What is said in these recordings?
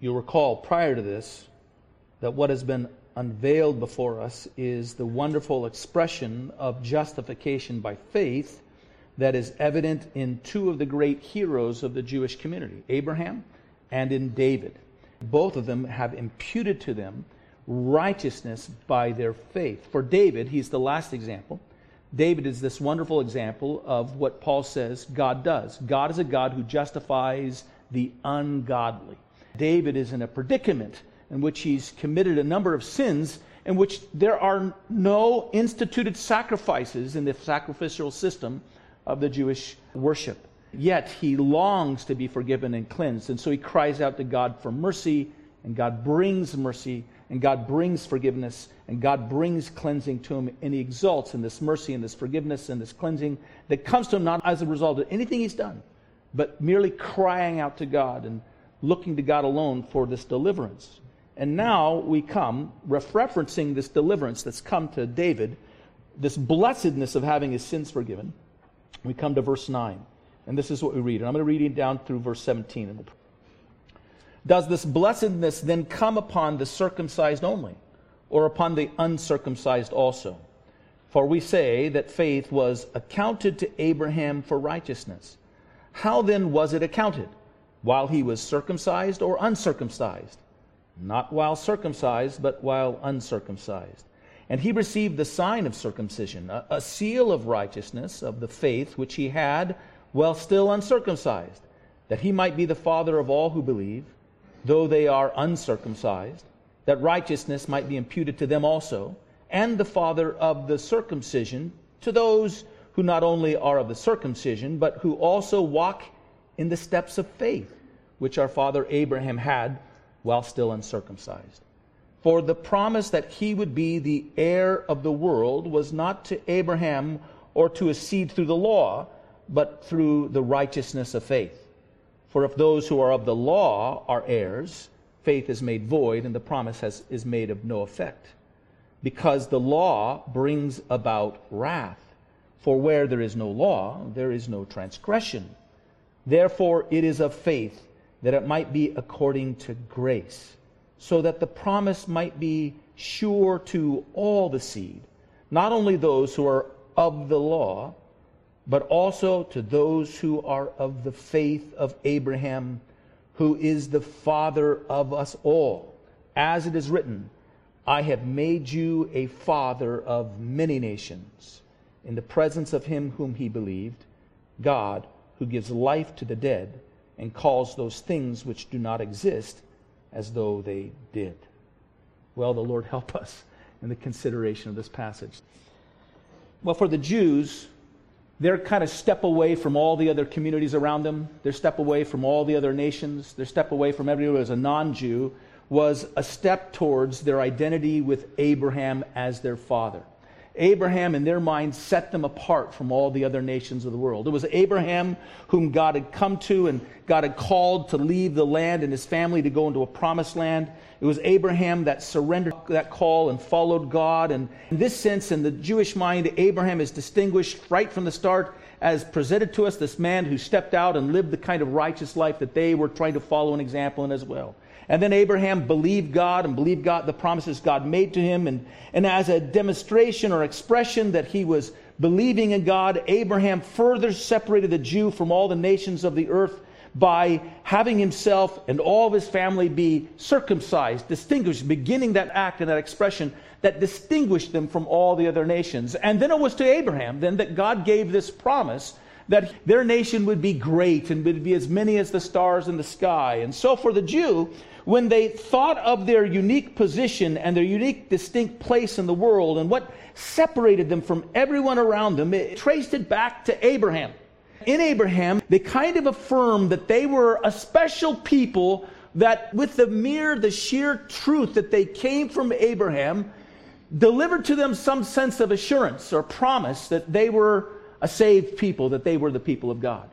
You'll recall prior to this that what has been unveiled before us is the wonderful expression of justification by faith that is evident in two of the great heroes of the Jewish community, Abraham and in David. Both of them have imputed to them righteousness by their faith. For David, he's the last example. David is this wonderful example of what Paul says God does. God is a God who justifies the ungodly. David is in a predicament in which he's committed a number of sins in which there are no instituted sacrifices in the sacrificial system of the Jewish worship. Yet he longs to be forgiven and cleansed. And so he cries out to God for mercy, and God brings mercy, and God brings forgiveness, and God brings cleansing to him. And he exalts in this mercy and this forgiveness and this cleansing that comes to him not as a result of anything he's done, but merely crying out to God and looking to God alone for this deliverance. And now we come, referencing this deliverance that's come to David, this blessedness of having his sins forgiven. We come to verse 9. And this is what we read. And I'm going to read it down through verse 17. Does this blessedness then come upon the circumcised only, or upon the uncircumcised also? For we say that faith was accounted to Abraham for righteousness. How then was it accounted? While he was circumcised or uncircumcised? Not while circumcised, but while uncircumcised. And he received the sign of circumcision, a, a seal of righteousness of the faith which he had while still uncircumcised, that he might be the father of all who believe, though they are uncircumcised, that righteousness might be imputed to them also, and the father of the circumcision to those who not only are of the circumcision, but who also walk in the steps of faith, which our father Abraham had while still uncircumcised. For the promise that he would be the heir of the world was not to Abraham or to his seed through the law but through the righteousness of faith. For if those who are of the law are heirs, faith is made void and the promise has, is made of no effect. Because the law brings about wrath. For where there is no law, there is no transgression. Therefore, it is of faith that it might be according to grace, so that the promise might be sure to all the seed, not only those who are of the law but also to those who are of the faith of Abraham, who is the father of us all. As it is written, I have made you a father of many nations, in the presence of him whom he believed, God, who gives life to the dead and calls those things which do not exist as though they did. Well, the Lord help us in the consideration of this passage. Well, for the Jews, they're kind of step away from all the other communities around them. They're step away from all the other nations. They're step away from everyone as a non Jew was a step towards their identity with Abraham as their father. Abraham, in their mind, set them apart from all the other nations of the world. It was Abraham whom God had come to and God had called to leave the land and his family to go into a promised land. It was Abraham that surrendered that call and followed God. And in this sense, in the Jewish mind, Abraham is distinguished right from the start as presented to us this man who stepped out and lived the kind of righteous life that they were trying to follow an example in as well. And then Abraham believed God and believed God, the promises God made to him. And, and as a demonstration or expression that he was believing in God, Abraham further separated the Jew from all the nations of the earth by having himself and all of his family be circumcised, distinguished, beginning that act and that expression that distinguished them from all the other nations. And then it was to Abraham then that God gave this promise that their nation would be great and would be as many as the stars in the sky. And so for the Jew, when they thought of their unique position and their unique, distinct place in the world and what separated them from everyone around them, it traced it back to Abraham. In Abraham, they kind of affirmed that they were a special people that, with the mere, the sheer truth that they came from Abraham, delivered to them some sense of assurance or promise that they were a saved people, that they were the people of God.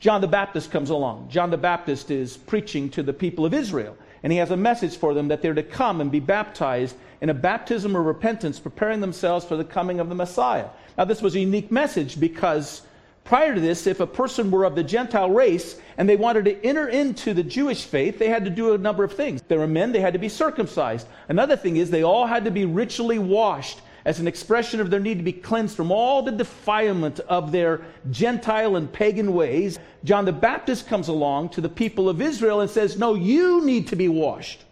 John the Baptist comes along. John the Baptist is preaching to the people of Israel, and he has a message for them that they're to come and be baptized in a baptism of repentance, preparing themselves for the coming of the Messiah. Now, this was a unique message because Prior to this, if a person were of the Gentile race and they wanted to enter into the Jewish faith, they had to do a number of things. If were men, they had to be circumcised. Another thing is they all had to be ritually washed as an expression of their need to be cleansed from all the defilement of their Gentile and pagan ways. John the Baptist comes along to the people of Israel and says, No, you need to be washed.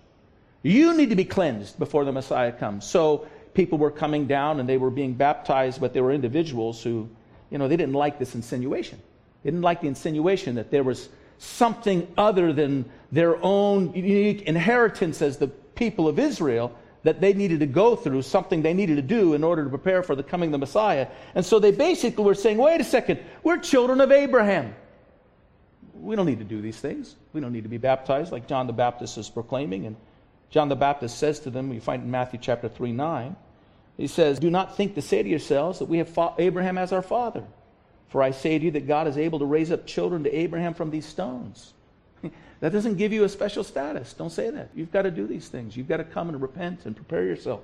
You need to be cleansed before the Messiah comes. So people were coming down and they were being baptized, but they were individuals who you know, they didn't like this insinuation. They didn't like the insinuation that there was something other than their own unique inheritance as the people of Israel that they needed to go through, something they needed to do in order to prepare for the coming of the Messiah. And so they basically were saying, wait a second, we're children of Abraham. We don't need to do these things. We don't need to be baptized like John the Baptist is proclaiming. And John the Baptist says to them, you find in Matthew chapter 3 9, he says, Do not think to say to yourselves that we have fought Abraham as our father. For I say to you that God is able to raise up children to Abraham from these stones. That doesn't give you a special status. Don't say that. You've got to do these things. You've got to come and repent and prepare yourself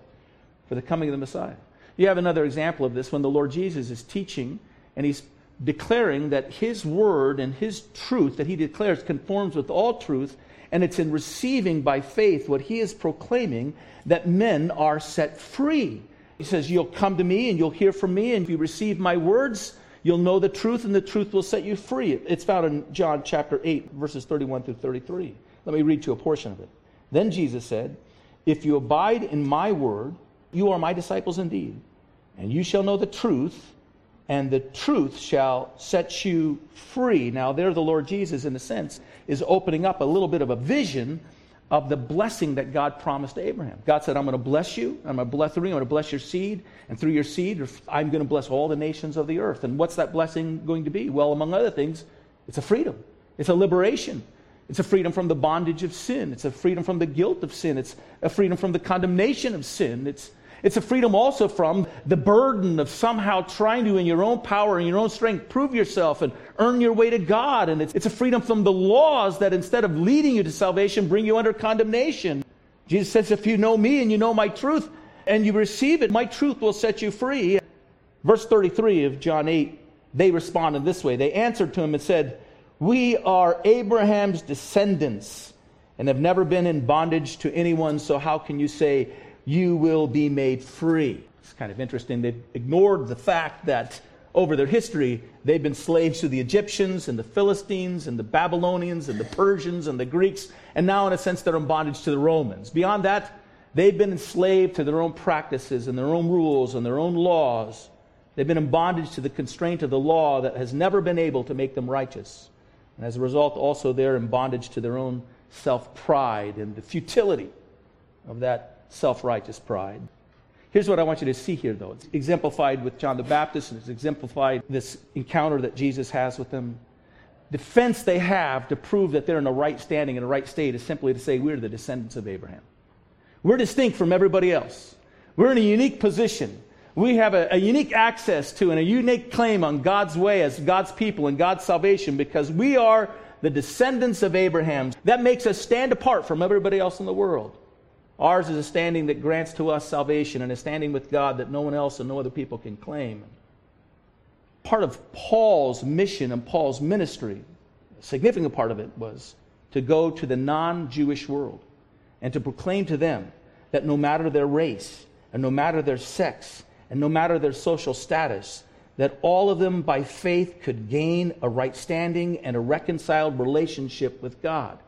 for the coming of the Messiah. You have another example of this when the Lord Jesus is teaching and he's declaring that his word and his truth that he declares conforms with all truth, and it's in receiving by faith what he is proclaiming that men are set free. He says, You'll come to me and you'll hear from me, and if you receive my words, you'll know the truth, and the truth will set you free. It's found in John chapter 8, verses 31 through 33. Let me read you a portion of it. Then Jesus said, If you abide in my word, you are my disciples indeed, and you shall know the truth, and the truth shall set you free. Now, there, the Lord Jesus, in a sense, is opening up a little bit of a vision of the blessing that God promised Abraham. God said, I'm going to bless you. I'm going to bless ring. I'm going to bless your seed. And through your seed, I'm going to bless all the nations of the earth. And what's that blessing going to be? Well, among other things, it's a freedom, it's a liberation. It's a freedom from the bondage of sin. It's a freedom from the guilt of sin. It's a freedom from the condemnation of sin. It's it's a freedom also from the burden of somehow trying to, in your own power and your own strength, prove yourself and earn your way to God. And it's, it's a freedom from the laws that instead of leading you to salvation, bring you under condemnation. Jesus says, If you know me and you know my truth and you receive it, my truth will set you free. Verse 33 of John 8, they responded this way. They answered to him and said, We are Abraham's descendants and have never been in bondage to anyone, so how can you say, you will be made free. It's kind of interesting. They've ignored the fact that over their history, they've been slaves to the Egyptians and the Philistines and the Babylonians and the Persians and the Greeks, and now, in a sense, they're in bondage to the Romans. Beyond that, they've been enslaved to their own practices and their own rules and their own laws. They've been in bondage to the constraint of the law that has never been able to make them righteous. And as a result, also, they're in bondage to their own self pride and the futility of that self righteous pride. Here's what I want you to see here, though. It's exemplified with John the Baptist, and it's exemplified this encounter that Jesus has with them. Defense they have to prove that they're in the right standing in the right state is simply to say we're the descendants of Abraham. We're distinct from everybody else. We're in a unique position. We have a, a unique access to and a unique claim on God's way as God's people and God's salvation because we are the descendants of Abraham. That makes us stand apart from everybody else in the world. Ours is a standing that grants to us salvation and a standing with God that no one else and no other people can claim. Part of Paul's mission and Paul's ministry, a significant part of it, was to go to the non Jewish world and to proclaim to them that no matter their race and no matter their sex and no matter their social status, that all of them by faith could gain a right standing and a reconciled relationship with God.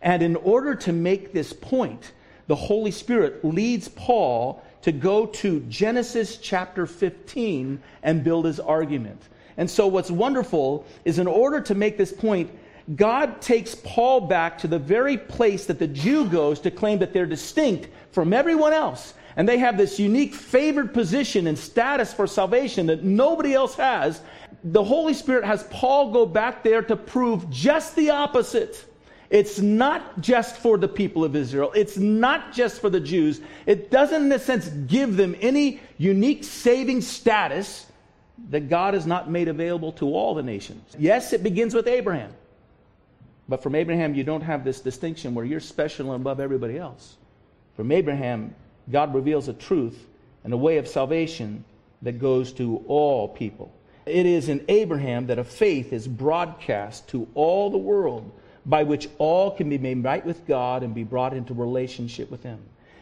And in order to make this point, the Holy Spirit leads Paul to go to Genesis chapter 15 and build his argument. And so, what's wonderful is in order to make this point, God takes Paul back to the very place that the Jew goes to claim that they're distinct from everyone else. And they have this unique favored position and status for salvation that nobody else has. The Holy Spirit has Paul go back there to prove just the opposite. It's not just for the people of Israel. It's not just for the Jews. It doesn't, in a sense, give them any unique saving status that God has not made available to all the nations. Yes, it begins with Abraham. But from Abraham, you don't have this distinction where you're special and above everybody else. From Abraham, God reveals a truth and a way of salvation that goes to all people. it is in Abraham that a faith is broadcast to all the world by which all can be made right with God and be brought into relationship with Him.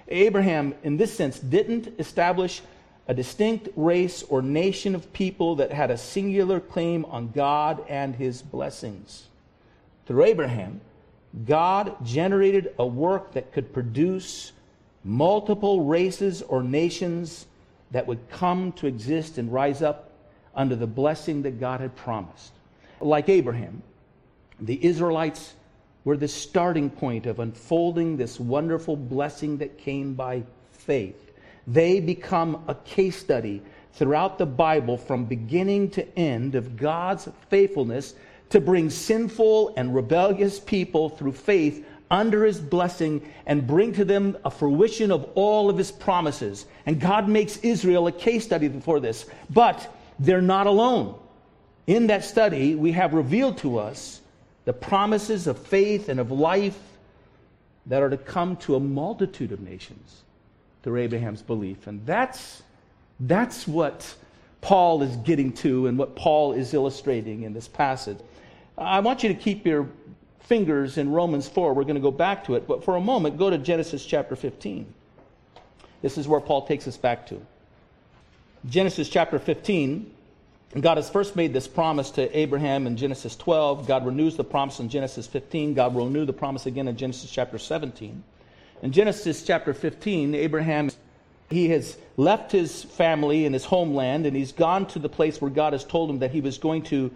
Abraham, in this sense, didn't establish a distinct race or nation of people that had a singular claim on God and His blessings. Through Abraham, God generated a work that could produce multiple races or nations that would come to exist and rise up under the blessing that God had promised. Like Abraham, the Israelites were the starting point of unfolding this wonderful blessing that came by faith. They become a case study throughout the Bible from beginning to end of God's faithfulness to bring sinful and rebellious people through faith under his blessing and bring to them a fruition of all of his promises. And God makes Israel a case study for this. But they're not alone. In that study, we have revealed to us the promises of faith and of life that are to come to a multitude of nations through Abraham's belief. And that's, that's what Paul is getting to and what Paul is illustrating in this passage. I want you to keep your fingers in Romans 4. We're going to go back to it. But for a moment, go to Genesis chapter 15. This is where Paul takes us back to. Genesis chapter 15. God has first made this promise to Abraham in Genesis 12. God renews the promise in Genesis 15. God will renew the promise again in Genesis chapter 17. In Genesis chapter 15, Abraham he has left his family and his homeland and he's gone to the place where God has told him that he was going to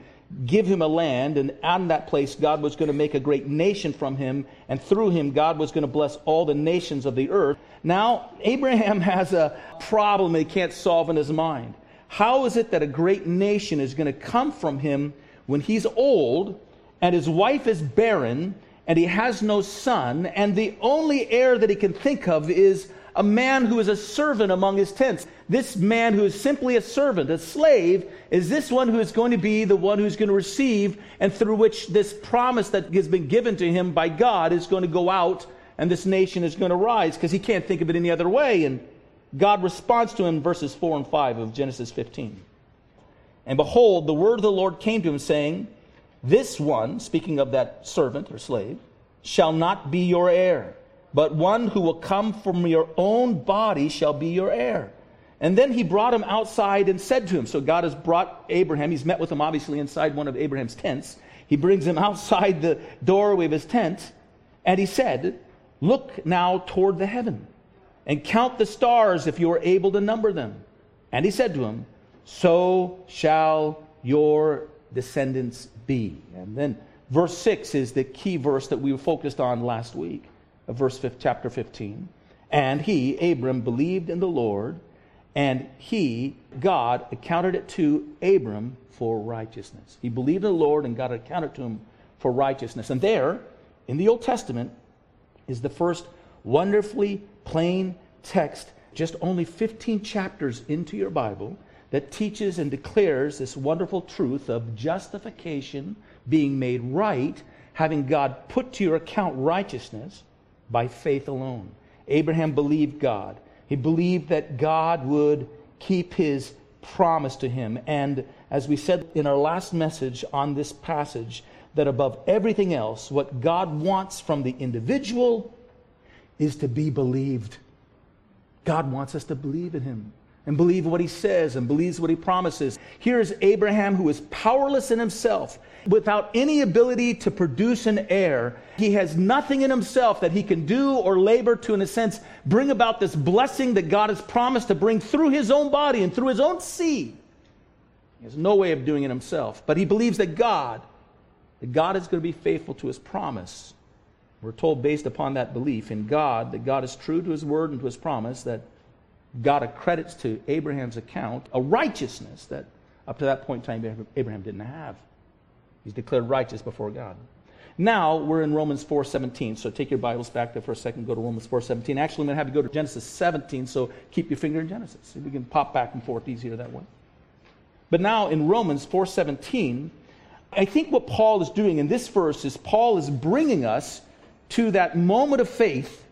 give him a land, and on that place, God was going to make a great nation from him, and through him, God was going to bless all the nations of the earth. Now, Abraham has a problem he can't solve in his mind. How is it that a great nation is going to come from him when he's old, and his wife is barren, and he has no son, and the only heir that he can think of is a man who is a servant among his tents. This man who is simply a servant, a slave, is this one who is going to be the one who's going to receive and through which this promise that has been given to him by God is going to go out and this nation is going to rise because he can't think of it any other way. And God responds to him in verses 4 and 5 of Genesis 15. And behold, the word of the Lord came to him, saying, This one, speaking of that servant or slave, shall not be your heir but one who will come from your own body shall be your heir. And then he brought him outside and said to him, So God has brought Abraham, he's met with him obviously inside one of Abraham's tents. He brings him outside the doorway of his tent, and he said, Look now toward the heaven and count the stars if you are able to number them. And he said to him, So shall your descendants be. And then verse 6 is the key verse that we focused on last week of verse 5, chapter 15. And he, Abram, believed in the Lord, and he, God, accounted it to Abram for righteousness. He believed in the Lord, and God accounted to him for righteousness. And there, in the Old Testament, is the first wonderfully plain text, just only 15 chapters into your Bible, that teaches and declares this wonderful truth of justification, being made right, having God put to your account righteousness by faith alone. Abraham believed God. He believed that God would keep his promise to him. And as we said in our last message on this passage, that above everything else, what God wants from the individual is to be believed. God wants us to believe in him and believe what he says and believes what he promises. Here's Abraham who is powerless in himself, without any ability to produce an heir. He has nothing in himself that he can do or labor to, in a sense, bring about this blessing that God has promised to bring through his own body and through his own seed. He has no way of doing it himself, but he believes that God, that God is going to be faithful to his promise. We're told based upon that belief in God, that God is true to his word and to his promise, that God accredits to Abraham's account a righteousness that up to that point in time Abraham didn't have. He's declared righteous before God. Now we're in Romans 4:17. So take your Bibles back there for a second. Go to Romans 4:17. Actually, I'm going to have to go to Genesis 17. So keep your finger in Genesis. We can pop back and forth easier that way. But now in Romans 4:17, I think what Paul is doing in this verse is Paul is bringing us to that moment of faith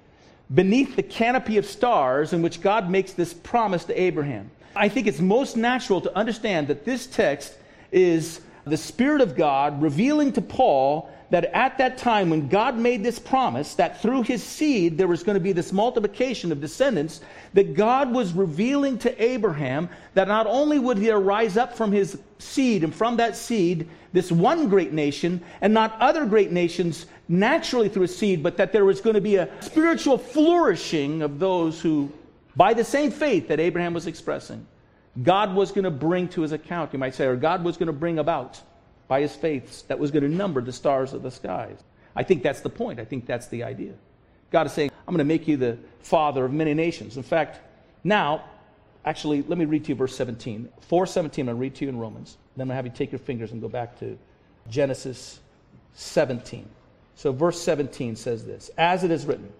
beneath the canopy of stars in which God makes this promise to Abraham. I think it's most natural to understand that this text is the Spirit of God revealing to Paul that at that time when God made this promise that through his seed there was going to be this multiplication of descendants, that God was revealing to Abraham that not only would he arise up from his seed and from that seed this one great nation and not other great nations naturally through a seed, but that there was going to be a spiritual flourishing of those who, by the same faith that Abraham was expressing, God was going to bring to his account, you might say, or God was going to bring about by his faith that was going to number the stars of the skies. I think that's the point. I think that's the idea. God is saying, I'm going to make you the father of many nations. In fact, now, actually, let me read to you verse 17. 417, I'm going to read to you in Romans. Then I'm going to have you take your fingers and go back to Genesis 17. So, verse 17 says this As it is written,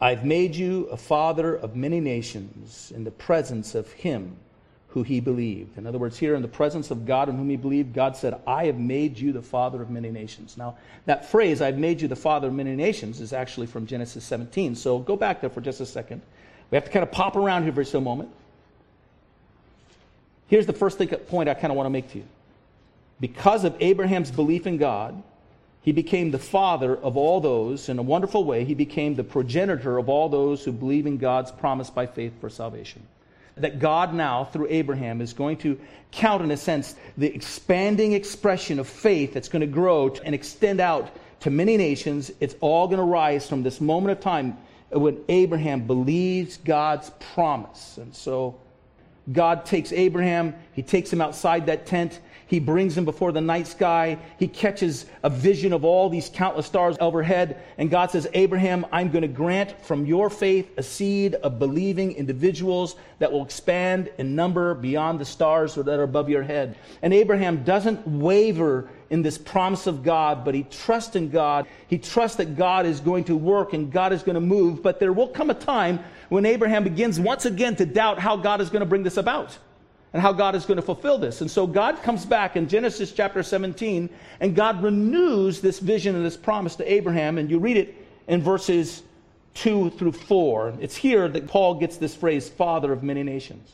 I've made you a father of many nations in the presence of him who he believed. In other words, here in the presence of God in whom he believed, God said, I have made you the father of many nations. Now, that phrase, I've made you the father of many nations, is actually from Genesis 17. So go back there for just a second. We have to kind of pop around here for just a moment. Here's the first thing, point I kind of want to make to you. Because of Abraham's belief in God, he became the father of all those. In a wonderful way, he became the progenitor of all those who believe in God's promise by faith for salvation that God now, through Abraham, is going to count, in a sense, the expanding expression of faith that's going to grow and extend out to many nations. It's all going to rise from this moment of time when Abraham believes God's promise. And so God takes Abraham, he takes him outside that tent, he brings him before the night sky. He catches a vision of all these countless stars overhead. And God says, Abraham, I'm going to grant from your faith a seed of believing individuals that will expand in number beyond the stars that are above your head. And Abraham doesn't waver in this promise of God, but he trusts in God. He trusts that God is going to work and God is going to move. But there will come a time when Abraham begins once again to doubt how God is going to bring this about and how God is going to fulfill this. And so God comes back in Genesis chapter 17, and God renews this vision and this promise to Abraham. And you read it in verses 2 through 4. It's here that Paul gets this phrase, father of many nations.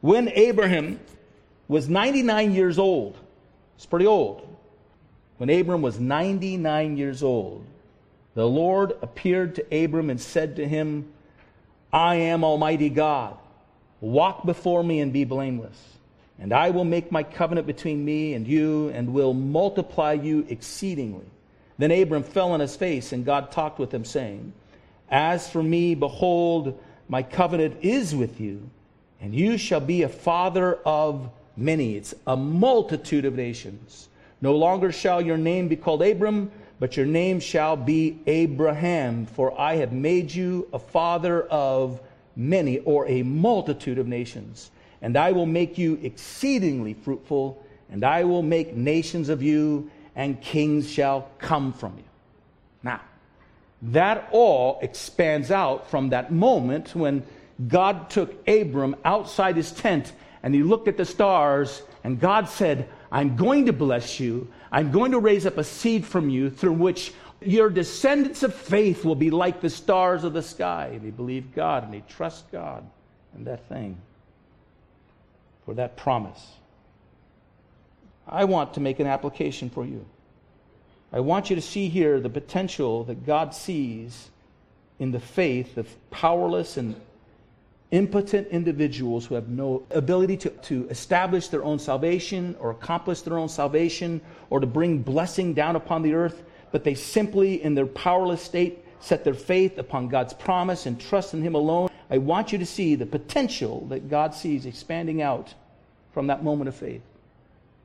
When Abraham was 99 years old, it's pretty old. When Abram was 99 years old, the Lord appeared to Abram and said to him, I am Almighty God Walk before me and be blameless. And I will make my covenant between me and you and will multiply you exceedingly. Then Abram fell on his face, and God talked with him, saying, As for me, behold, my covenant is with you, and you shall be a father of many. It's a multitude of nations. No longer shall your name be called Abram, but your name shall be Abraham, for I have made you a father of many or a multitude of nations. And I will make you exceedingly fruitful, and I will make nations of you, and kings shall come from you. Now, that all expands out from that moment when God took Abram outside his tent and he looked at the stars, and God said, I'm going to bless you. I'm going to raise up a seed from you through which your descendants of faith will be like the stars of the sky. They believe God and they trust God and that thing for that promise. I want to make an application for you. I want you to see here the potential that God sees in the faith of powerless and impotent individuals who have no ability to, to establish their own salvation or accomplish their own salvation or to bring blessing down upon the earth but they simply, in their powerless state, set their faith upon God's promise and trust in Him alone. I want you to see the potential that God sees expanding out from that moment of faith.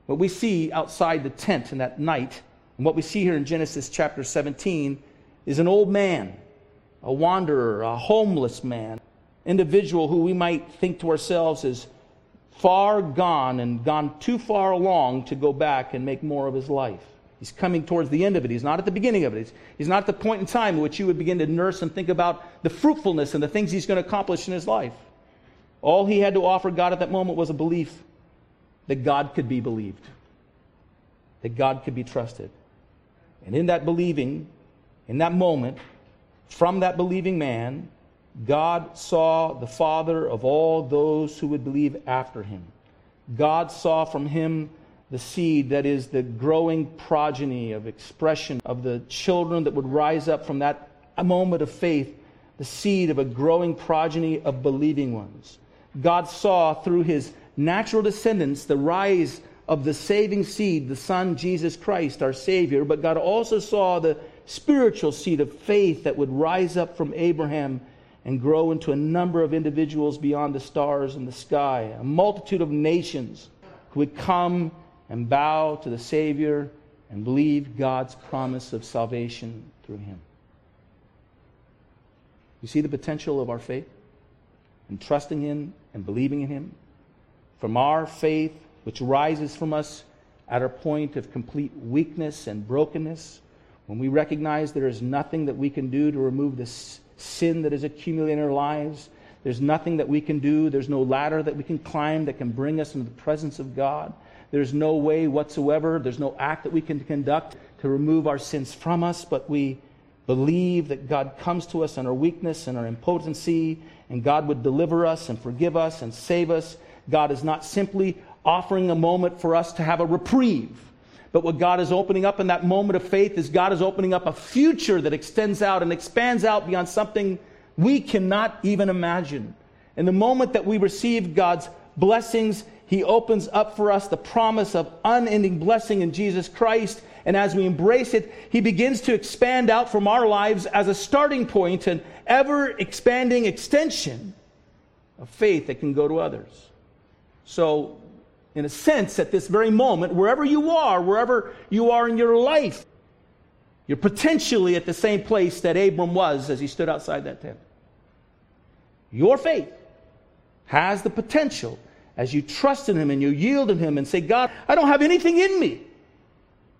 What we see outside the tent in that night, and what we see here in Genesis chapter 17, is an old man, a wanderer, a homeless man, individual who we might think to ourselves is far gone and gone too far along to go back and make more of his life. He's coming towards the end of it. He's not at the beginning of it. He's, he's not at the point in time in which you would begin to nurse and think about the fruitfulness and the things he's going to accomplish in his life. All he had to offer God at that moment was a belief that God could be believed, that God could be trusted. And in that believing, in that moment, from that believing man, God saw the father of all those who would believe after him. God saw from him the seed that is the growing progeny of expression of the children that would rise up from that moment of faith, the seed of a growing progeny of believing ones. God saw through his natural descendants the rise of the saving seed, the Son, Jesus Christ, our Savior, but God also saw the spiritual seed of faith that would rise up from Abraham and grow into a number of individuals beyond the stars in the sky, a multitude of nations who would come and bow to the Savior and believe God's promise of salvation through him. You see the potential of our faith and trusting Him and believing in Him? From our faith, which rises from us at our point of complete weakness and brokenness, when we recognize there is nothing that we can do to remove this sin that is accumulating in our lives, there's nothing that we can do, there's no ladder that we can climb that can bring us into the presence of God. There's no way whatsoever, there's no act that we can conduct to remove our sins from us, but we believe that God comes to us in our weakness and our impotency, and God would deliver us and forgive us and save us. God is not simply offering a moment for us to have a reprieve. But what God is opening up in that moment of faith is God is opening up a future that extends out and expands out beyond something we cannot even imagine. In the moment that we receive God's blessings, He opens up for us the promise of unending blessing in Jesus Christ. And as we embrace it, He begins to expand out from our lives as a starting point and ever expanding extension of faith that can go to others. So in a sense, at this very moment, wherever you are, wherever you are in your life, you're potentially at the same place that Abram was as he stood outside that tent. Your faith has the potential as you trust in him and you yield in him and say, God, I don't have anything in me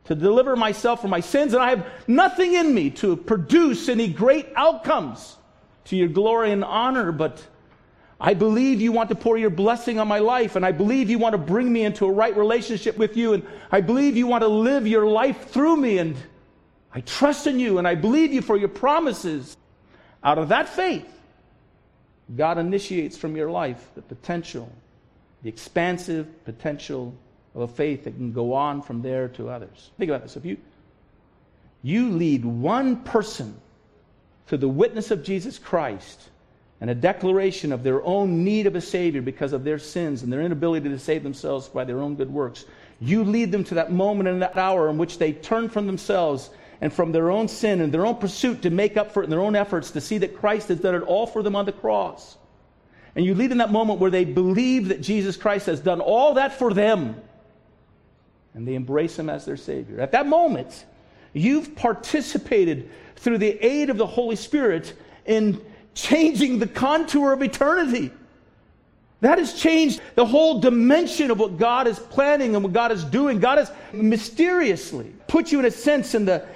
to deliver myself from my sins, and I have nothing in me to produce any great outcomes to your glory and honor, but I believe you want to pour your blessing on my life, and I believe you want to bring me into a right relationship with you, and I believe you want to live your life through me, and I trust in you, and I believe you for your promises. Out of that faith, God initiates from your life the potential, the expansive potential of a faith that can go on from there to others. Think about this. If you, you lead one person to the witness of Jesus Christ, and a declaration of their own need of a Savior because of their sins and their inability to save themselves by their own good works. You lead them to that moment and that hour in which they turn from themselves and from their own sin and their own pursuit to make up for it in their own efforts to see that Christ has done it all for them on the cross. And you lead in that moment where they believe that Jesus Christ has done all that for them and they embrace Him as their Savior. At that moment, you've participated through the aid of the Holy Spirit in changing the contour of eternity. That has changed the whole dimension of what God is planning and what God is doing. God has mysteriously put you in a sense in the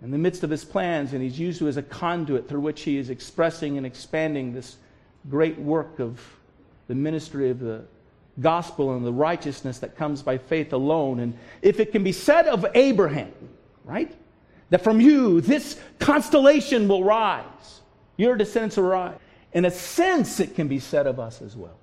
in the midst of his plans, and he's used you as a conduit through which he is expressing and expanding this great work of the ministry of the gospel and the righteousness that comes by faith alone. And if it can be said of Abraham, right, that from you this constellation will rise, your descendants will rise. In a sense, it can be said of us as well.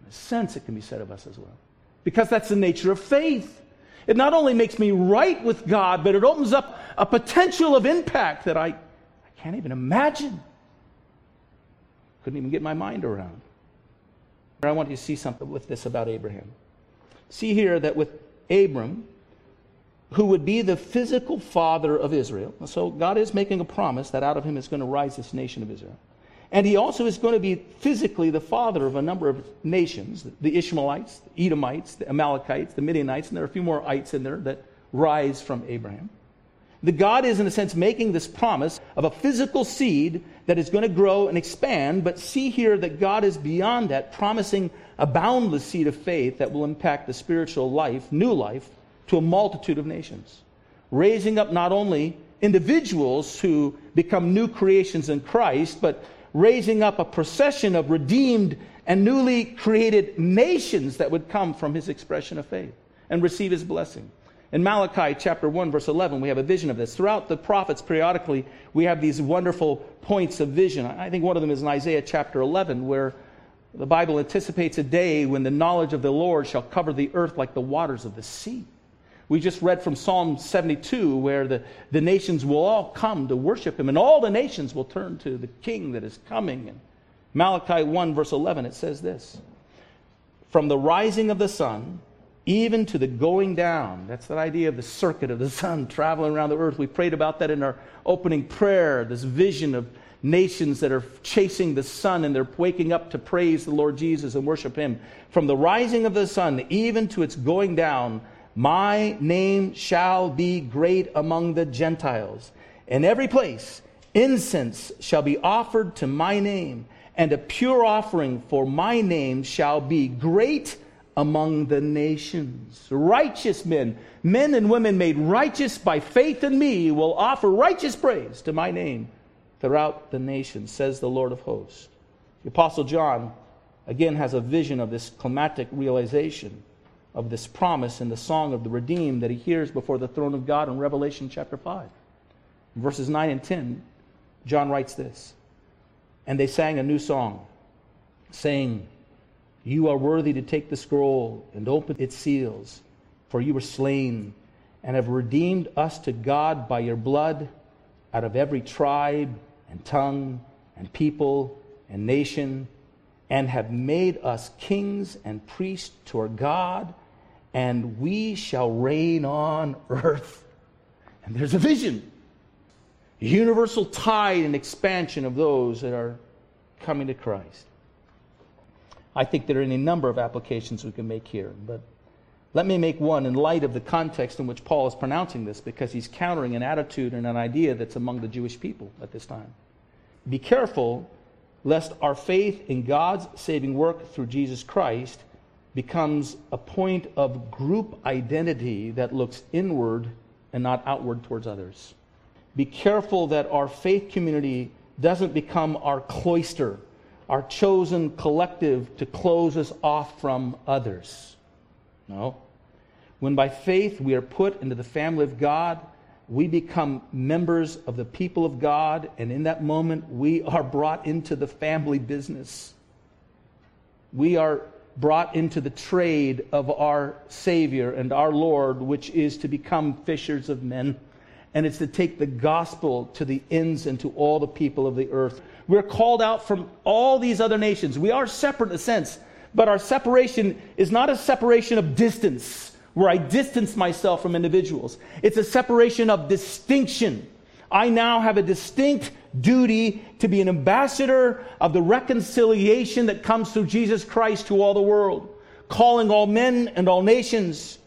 In a sense, it can be said of us as well. Because that's the nature of faith. It not only makes me right with God, but it opens up a potential of impact that I, I can't even imagine. Couldn't even get my mind around. I want you to see something with this about Abraham. See here that with Abram, who would be the physical father of Israel. So God is making a promise that out of him is going to rise this nation of Israel. And he also is going to be physically the father of a number of nations the Ishmaelites, the Edomites, the Amalekites, the Midianites, and there are a few more ites in there that rise from Abraham. The God is, in a sense, making this promise of a physical seed that is going to grow and expand, but see here that God is beyond that, promising a boundless seed of faith that will impact the spiritual life, new life, to a multitude of nations, raising up not only individuals who become new creations in Christ, but raising up a procession of redeemed and newly created nations that would come from his expression of faith and receive his blessing. In Malachi chapter 1, verse 11, we have a vision of this. Throughout the prophets, periodically, we have these wonderful points of vision. I think one of them is in Isaiah chapter 11, where The Bible anticipates a day when the knowledge of the Lord shall cover the earth like the waters of the sea. We just read from Psalm 72 where the, the nations will all come to worship him, and all the nations will turn to the king that is coming. And Malachi 1, verse 11, it says this From the rising of the sun, even to the going down. That's that idea of the circuit of the sun traveling around the earth. We prayed about that in our opening prayer, this vision of nations that are chasing the sun and they're waking up to praise the Lord Jesus and worship Him. From the rising of the sun even to its going down, my name shall be great among the Gentiles. In every place, incense shall be offered to my name, and a pure offering for my name shall be great among the nations. Righteous men, men and women made righteous by faith in me, will offer righteous praise to my name throughout the nations, says the Lord of hosts. The Apostle John, again, has a vision of this climatic realization of this promise in the song of the redeemed that he hears before the throne of God in Revelation chapter 5. In verses 9 and 10, John writes this And they sang a new song, saying, You are worthy to take the scroll and open its seals, for you were slain and have redeemed us to God by your blood out of every tribe and tongue and people and nation, and have made us kings and priests to our God, and we shall reign on earth. And there's a vision universal tide and expansion of those that are coming to Christ. I think there are any number of applications we can make here, but let me make one in light of the context in which Paul is pronouncing this, because he's countering an attitude and an idea that's among the Jewish people at this time. Be careful lest our faith in God's saving work through Jesus Christ becomes a point of group identity that looks inward and not outward towards others. Be careful that our faith community doesn't become our cloister, our chosen collective to close us off from others. No. When by faith we are put into the family of God, we become members of the people of God, and in that moment, we are brought into the family business. We are brought into the trade of our Savior and our Lord, which is to become fishers of men. And it's to take the gospel to the ends and to all the people of the earth. We're called out from all these other nations. We are separate in a sense, but our separation is not a separation of distance where I distance myself from individuals. It's a separation of distinction. I now have a distinct duty to be an ambassador of the reconciliation that comes through Jesus Christ to all the world, calling all men and all nations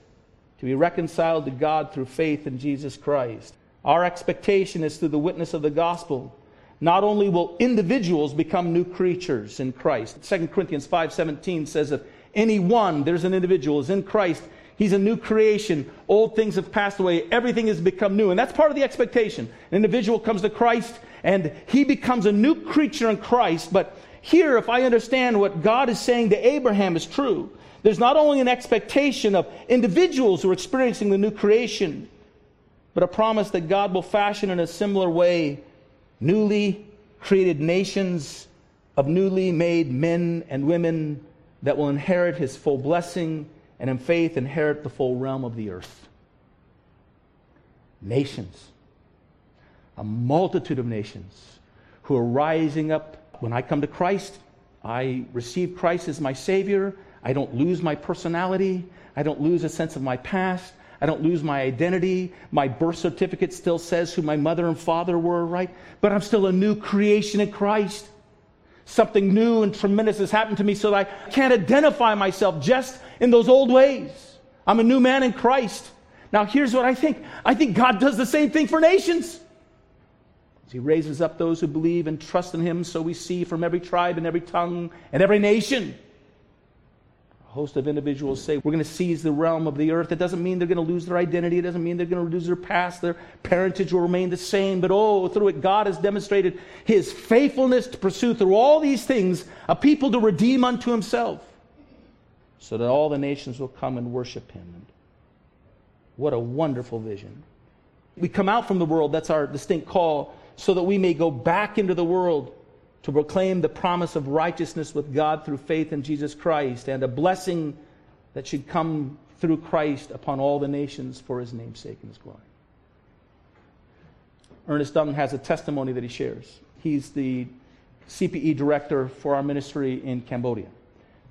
to be reconciled to God through faith in Jesus Christ. Our expectation is through the witness of the gospel not only will individuals become new creatures in Christ. 2 Corinthians 5:17 says if anyone, there's an individual, is in Christ, he's a new creation. Old things have passed away, everything has become new. And that's part of the expectation. An individual comes to Christ and he becomes a new creature in Christ. But here, if I understand what God is saying to Abraham is true, there's not only an expectation of individuals who are experiencing the new creation, but a promise that God will fashion in a similar way newly created nations of newly made men and women that will inherit his full blessing and in faith inherit the full realm of the earth. Nations, a multitude of nations who are rising up. When I come to Christ, I receive Christ as my Savior. I don't lose my personality. I don't lose a sense of my past. I don't lose my identity. My birth certificate still says who my mother and father were, right? But I'm still a new creation in Christ. Something new and tremendous has happened to me so that I can't identify myself just in those old ways. I'm a new man in Christ. Now, here's what I think I think God does the same thing for nations. He raises up those who believe and trust in Him, so we see from every tribe and every tongue and every nation host of individuals say, We're going to seize the realm of the earth. It doesn't mean they're going to lose their identity. It doesn't mean they're going to lose their past. Their parentage will remain the same. But oh, through it, God has demonstrated his faithfulness to pursue through all these things a people to redeem unto himself, so that all the nations will come and worship him. What a wonderful vision. We come out from the world, that's our distinct call, so that we may go back into the world to proclaim the promise of righteousness with God through faith in Jesus Christ and a blessing that should come through Christ upon all the nations for his name's sake and his glory. Ernest Dung has a testimony that he shares. He's the CPE director for our ministry in Cambodia.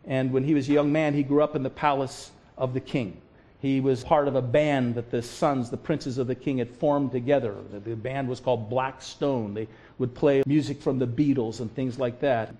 And when he was a young man, he grew up in the palace of the king. He was part of a band that the sons, the princes of the king, had formed together. The band was called Black Stone. They would play music from the Beatles and things like that.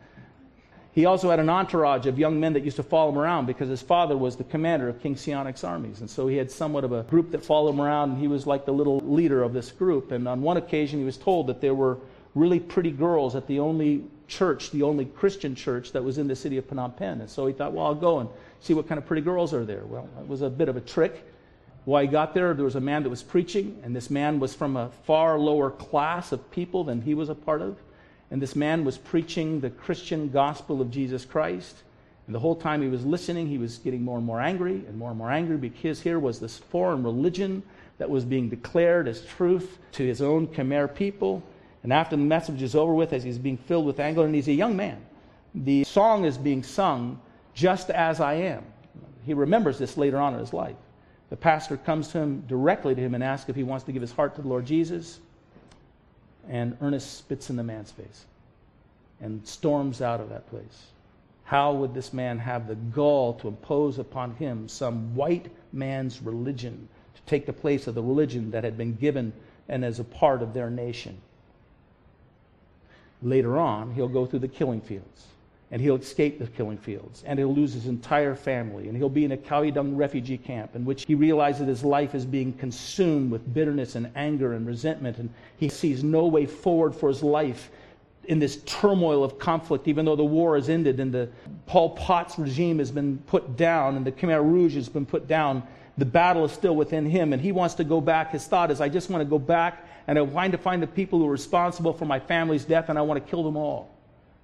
He also had an entourage of young men that used to follow him around because his father was the commander of King Sihanouk's armies. And so he had somewhat of a group that followed him around, and he was like the little leader of this group. And on one occasion, he was told that there were really pretty girls at the only church, the only Christian church that was in the city of Phnom Penh. And so he thought, well, I'll go and see what kind of pretty girls are there. Well, it was a bit of a trick. While he got there, there was a man that was preaching, and this man was from a far lower class of people than he was a part of. And this man was preaching the Christian gospel of Jesus Christ. And the whole time he was listening, he was getting more and more angry and more and more angry because here was this foreign religion that was being declared as truth to his own Khmer people. And after the message is over with, as he's being filled with anger, and he's a young man, the song is being sung, Just as I Am. He remembers this later on in his life. The pastor comes to him directly to him and asks if he wants to give his heart to the Lord Jesus and Ernest spits in the man's face and storms out of that place. How would this man have the gall to impose upon him some white man's religion to take the place of the religion that had been given and as a part of their nation? Later on, he'll go through the killing fields and he'll escape the killing fields, and he'll lose his entire family, and he'll be in a Khao-I-Dang refugee camp in which he realizes his life is being consumed with bitterness and anger and resentment, and he sees no way forward for his life in this turmoil of conflict, even though the war has ended and the Pol Pot's regime has been put down and the Khmer Rouge has been put down, the battle is still within him, and he wants to go back. His thought is, I just want to go back and I want to find the people who are responsible for my family's death, and I want to kill them all.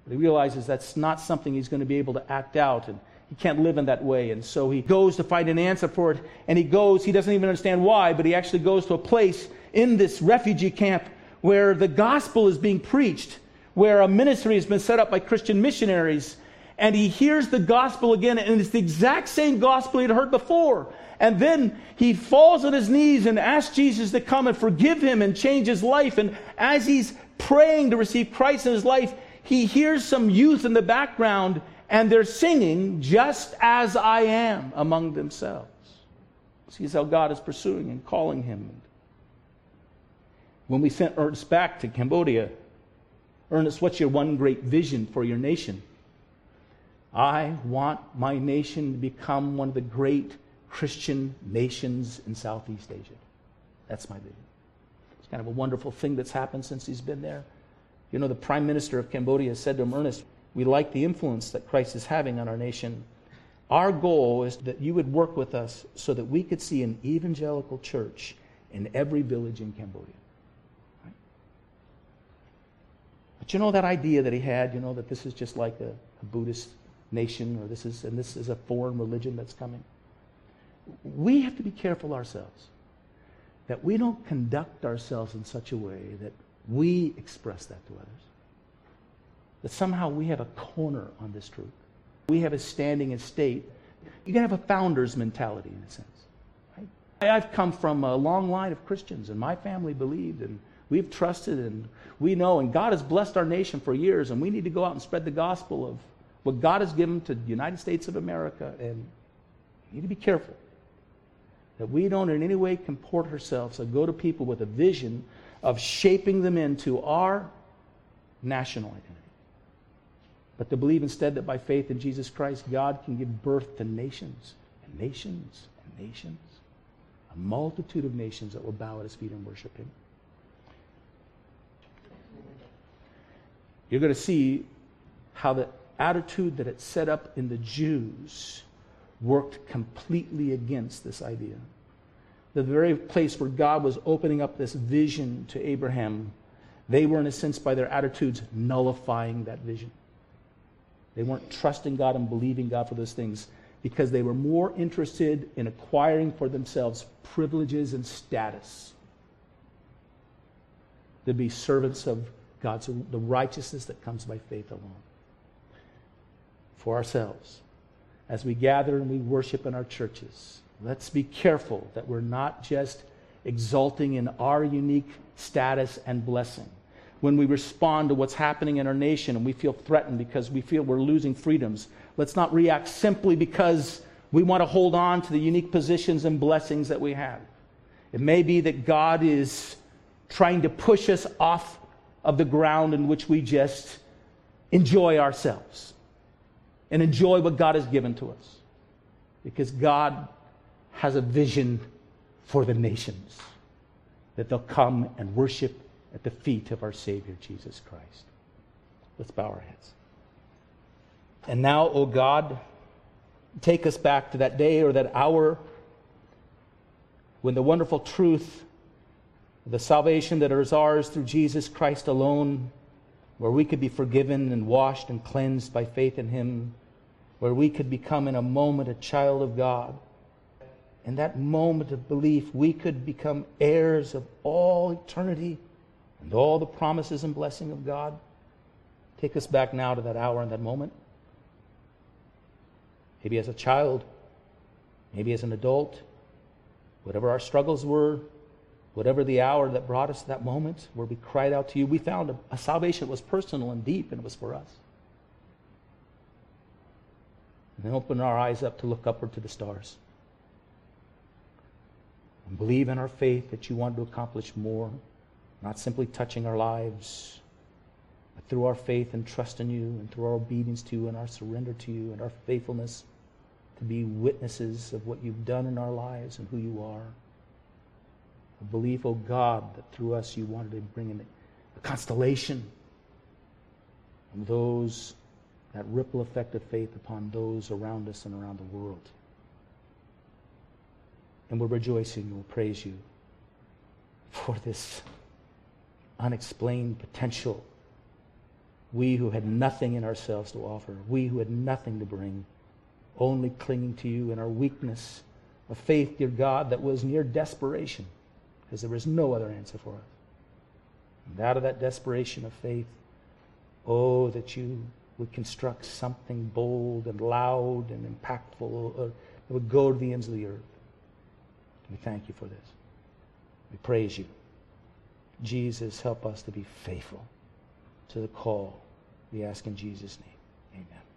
But he realizes that's not something he's going to be able to act out, and he can't live in that way. And so he goes to find an answer for it, and he goes, he doesn't even understand why, but he actually goes to a place in this refugee camp where the gospel is being preached, where a ministry has been set up by Christian missionaries. And he hears the gospel again, and it's the exact same gospel he'd heard before. And then he falls on his knees and asks Jesus to come and forgive him and change his life. And as he's praying to receive Christ in his life, he hears some youth in the background and they're singing just as I am among themselves. Sees how God is pursuing and calling him. When we sent Ernest back to Cambodia, Ernest, what's your one great vision for your nation? I want my nation to become one of the great Christian nations in Southeast Asia. That's my vision. It's kind of a wonderful thing that's happened since he's been there. You know, the Prime Minister of Cambodia said to him, Ernest, we like the influence that Christ is having on our nation. Our goal is that you would work with us so that we could see an evangelical church in every village in Cambodia. Right? But you know that idea that he had, you know, that this is just like a, a Buddhist nation or this is and this is a foreign religion that's coming. We have to be careful ourselves that we don't conduct ourselves in such a way that we express that to others. That somehow we have a corner on this truth. We have a standing estate. You can have a founder's mentality in a sense. Right? I've come from a long line of Christians, and my family believed, and we've trusted, and we know, and God has blessed our nation for years, and we need to go out and spread the gospel of what God has given to the United States of America, and we need to be careful that we don't in any way comport ourselves or go to people with a vision of shaping them into our national identity. But to believe instead that by faith in Jesus Christ, God can give birth to nations and nations and nations, a multitude of nations that will bow at his feet and worship him. You're going to see how the attitude that it set up in the Jews worked completely against this idea the very place where God was opening up this vision to Abraham, they were, in a sense, by their attitudes, nullifying that vision. They weren't trusting God and believing God for those things because they were more interested in acquiring for themselves privileges and status. To be servants of God's the righteousness that comes by faith alone. For ourselves, as we gather and we worship in our churches, let's be careful that we're not just exulting in our unique status and blessing. When we respond to what's happening in our nation and we feel threatened because we feel we're losing freedoms, let's not react simply because we want to hold on to the unique positions and blessings that we have. It may be that God is trying to push us off of the ground in which we just enjoy ourselves and enjoy what God has given to us. Because God has a vision for the nations that they'll come and worship at the feet of our Savior, Jesus Christ. Let's bow our heads. And now, O oh God, take us back to that day or that hour when the wonderful truth, the salvation that is ours through Jesus Christ alone, where we could be forgiven and washed and cleansed by faith in Him, where we could become in a moment a child of God. In that moment of belief, we could become heirs of all eternity and all the promises and blessing of God. Take us back now to that hour and that moment. Maybe as a child, maybe as an adult, whatever our struggles were, whatever the hour that brought us to that moment where we cried out to you, we found a, a salvation that was personal and deep and it was for us. And then open our eyes up to look upward to the stars. And believe in our faith that you want to accomplish more, not simply touching our lives, but through our faith and trust in you, and through our obedience to you, and our surrender to you, and our faithfulness to be witnesses of what you've done in our lives and who you are. I believe, oh God, that through us you wanted to bring in a constellation of those, that ripple effect of faith upon those around us and around the world. And we're rejoicing and we'll praise you for this unexplained potential. We who had nothing in ourselves to offer, we who had nothing to bring only clinging to you in our weakness, a faith, dear God, that was near desperation, because there was no other answer for us. And out of that desperation of faith, oh, that you would construct something bold and loud and impactful uh, that would go to the ends of the earth. We thank you for this. We praise you. Jesus, help us to be faithful to the call we ask in Jesus' name. Amen.